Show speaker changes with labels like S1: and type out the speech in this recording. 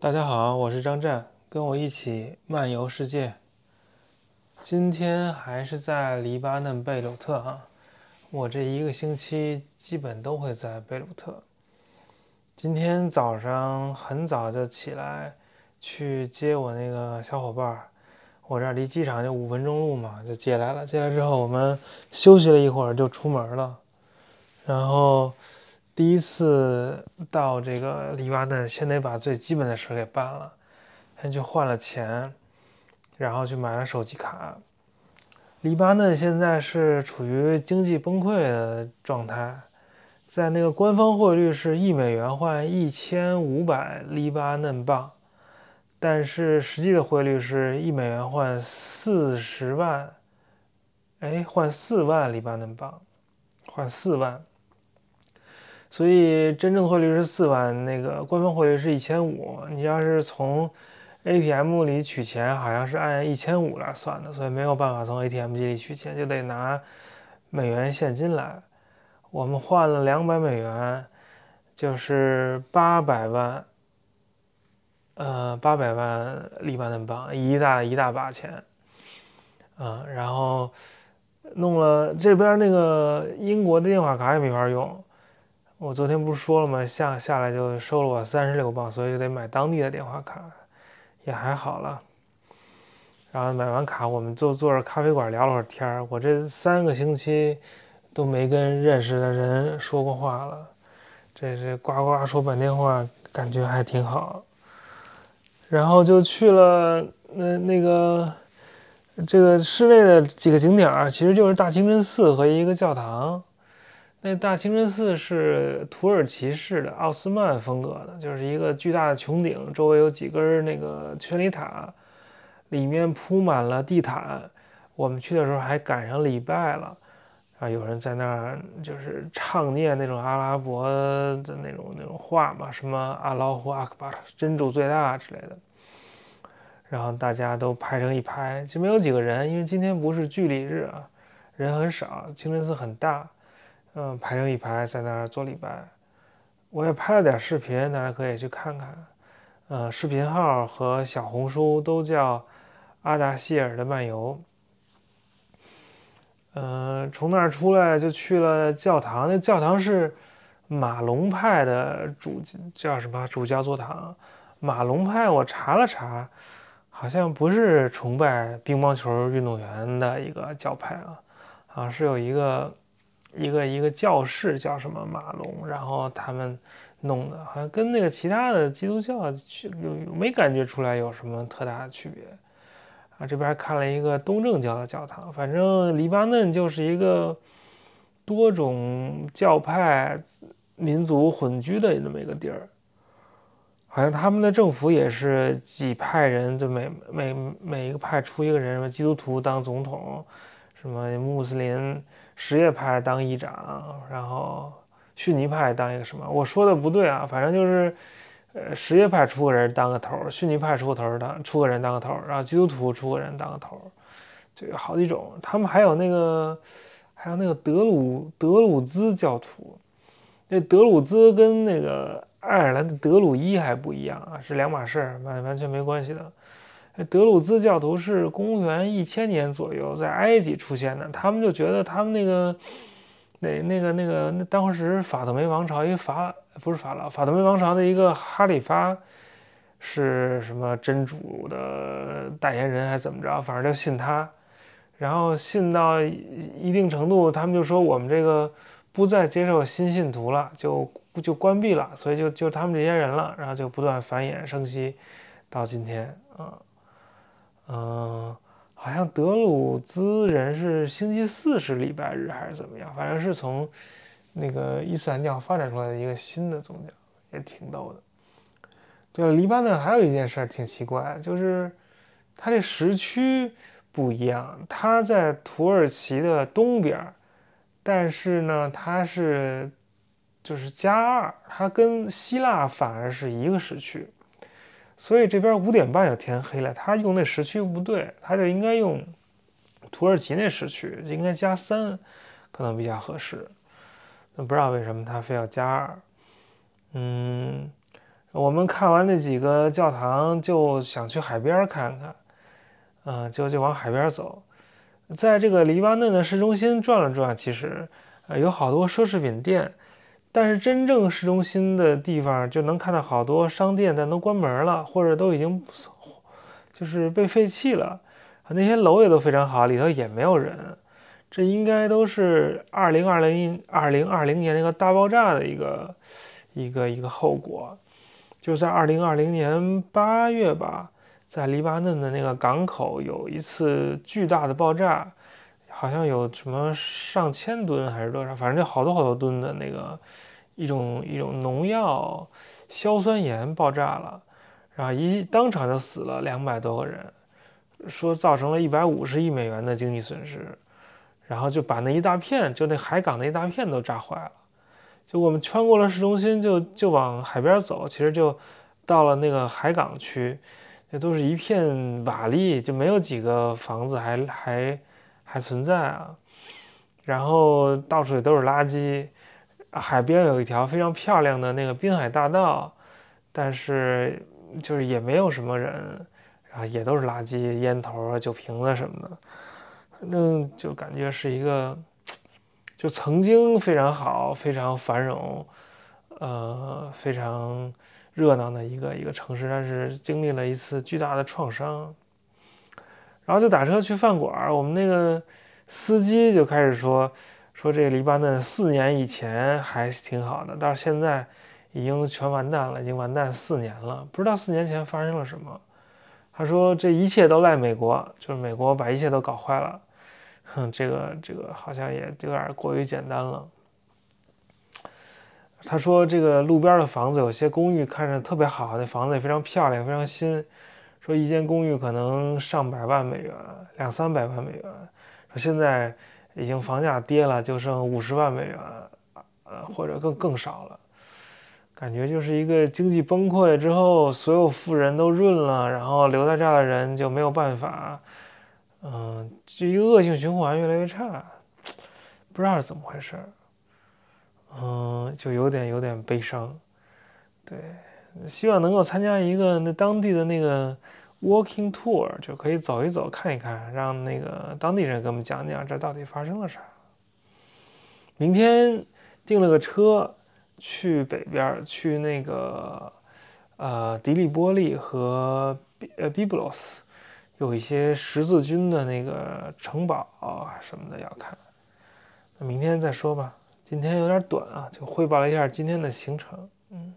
S1: 大家好，我是张湛，跟我一起漫游世界。今天还是在黎巴嫩贝鲁特啊，我这一个星期基本都会在贝鲁特。今天早上很早就起来去接我那个小伙伴儿，我这儿离机场就五分钟路嘛，就接来了。接来之后，我们休息了一会儿就出门了，然后。第一次到这个黎巴嫩，先得把最基本的事给办了，先去换了钱，然后去买了手机卡。黎巴嫩现在是处于经济崩溃的状态，在那个官方汇率是一美元换一千五百黎巴嫩镑，但是实际的汇率是一美元换四十万，哎，换四万黎巴嫩镑，换四万。所以真正汇率是四万，那个官方汇率是一千五。你要是从 ATM 里取钱，好像是按一千五来算的，所以没有办法从 ATM 机里取钱，就得拿美元现金来。我们换了两百美元，就是八百万，呃，八百万黎巴嫩镑，一大一大把钱。嗯，然后弄了这边那个英国的电话卡也没法用。我昨天不是说了吗？下下来就收了我三十六磅，所以就得买当地的电话卡，也还好了。然后买完卡，我们就坐着咖啡馆聊了会儿天儿。我这三个星期都没跟认识的人说过话了，这是呱呱说半天话，感觉还挺好。然后就去了那那个这个室内的几个景点儿，其实就是大清真寺和一个教堂。那大清真寺是土耳其式的奥斯曼风格的，就是一个巨大的穹顶，周围有几根那个圈里塔，里面铺满了地毯。我们去的时候还赶上礼拜了，啊，有人在那儿就是唱念那种阿拉伯的那种那种话嘛，什么阿拉胡阿克巴，真主最大之类的。然后大家都排成一排，就没有几个人，因为今天不是聚礼日啊，人很少，清真寺很大。嗯，排成一排在那儿做礼拜，我也拍了点视频，大家可以去看看。呃，视频号和小红书都叫阿达希尔的漫游。呃，从那儿出来就去了教堂，那教堂是马龙派的主叫什么主教座堂。马龙派我查了查，好像不是崇拜乒乓球运动员的一个教派啊，好像是有一个。一个一个教室叫什么马龙，然后他们弄的，好像跟那个其他的基督教去没感觉出来有什么特大的区别啊。这边看了一个东正教的教堂，反正黎巴嫩就是一个多种教派民族混居的那么一个地儿，好像他们的政府也是几派人，就每每每一个派出一个人，什么基督徒当总统，什么穆斯林。什叶派当议长，然后逊尼派当一个什么？我说的不对啊，反正就是，呃，什叶派出个人当个头，逊尼派出个头当出个人当个头，然后基督徒出个人当个头，就有好几种。他们还有那个，还有那个德鲁德鲁兹教徒，那德鲁兹跟那个爱尔兰的德鲁伊还不一样啊，是两码事儿，完完全没关系的。德鲁兹教徒是公元一千年左右在埃及出现的，他们就觉得他们那个那那个那个那当时法特梅王朝一个法不是法老法特梅王朝的一个哈里发是什么真主的代言人还是怎么着，反正就信他，然后信到一定程度，他们就说我们这个不再接受新信徒了，就就关闭了，所以就就他们这些人了，然后就不断繁衍生息到今天啊。嗯好像德鲁兹人是星期四是礼拜日还是怎么样？反正是从那个伊斯兰教发展出来的一个新的宗教，也挺逗的。对了，黎巴嫩还有一件事挺奇怪，就是它这时区不一样，它在土耳其的东边，但是呢，它是就是加二，它跟希腊反而是一个时区。所以这边五点半就天黑了，他用那时区不对，他就应该用土耳其那时区，应该加三，可能比较合适。那不知道为什么他非要加二。嗯，我们看完那几个教堂，就想去海边看看，嗯，就就往海边走。在这个黎巴嫩的市中心转了转，其实呃有好多奢侈品店，但是真正市中心的地方就能看到好多商店，但都关门了，或者都已经就是被废弃了。那些楼也都非常好，里头也没有人。这应该都是二零二零二零二零年那个大爆炸的一个一个一个后果。就在二零二零年八月吧，在黎巴嫩的那个港口有一次巨大的爆炸，好像有什么上千吨还是多少，反正就好多好多吨的那个一种一种农药硝酸盐爆炸了，然后一当场就死了两百多个人，说造成了一百五十亿美元的经济损失，然后就把那一大片就那海港那一大片都炸坏了。就我们穿过了市中心，就就往海边走，其实就到了那个海港区，那都是一片瓦砾，就没有几个房子还还还存在啊。然后到处也都是垃圾，海边有一条非常漂亮的那个滨海大道，但是就是也没有什么人，然后也都是垃圾、烟头啊、酒瓶子什么的，反正就感觉是一个。就曾经非常好、非常繁荣，呃，非常热闹的一个一个城市，但是经历了一次巨大的创伤。然后就打车去饭馆，我们那个司机就开始说说这个黎巴嫩四年以前还挺好的，但是现在已经全完蛋了，已经完蛋四年了，不知道四年前发生了什么。他说这一切都赖美国，就是美国把一切都搞坏了。哼，这个这个好像也有点过于简单了。他说，这个路边的房子有些公寓看着特别好，那房子也非常漂亮，非常新。说一间公寓可能上百万美元，两三百万美元。说现在已经房价跌了，就剩五十万美元，呃，或者更更少了。感觉就是一个经济崩溃之后，所有富人都润了，然后留在这儿的人就没有办法。嗯，这一恶性循环越来越差，不知道是怎么回事儿。嗯，就有点有点悲伤。对，希望能够参加一个那当地的那个 walking tour，就可以走一走看一看，让那个当地人给我们讲讲这到底发生了啥。明天订了个车去北边，去那个呃迪利波利和呃比布罗斯。有一些十字军的那个城堡啊什么的要看，那明天再说吧。今天有点短啊，就汇报了一下今天的行程。嗯。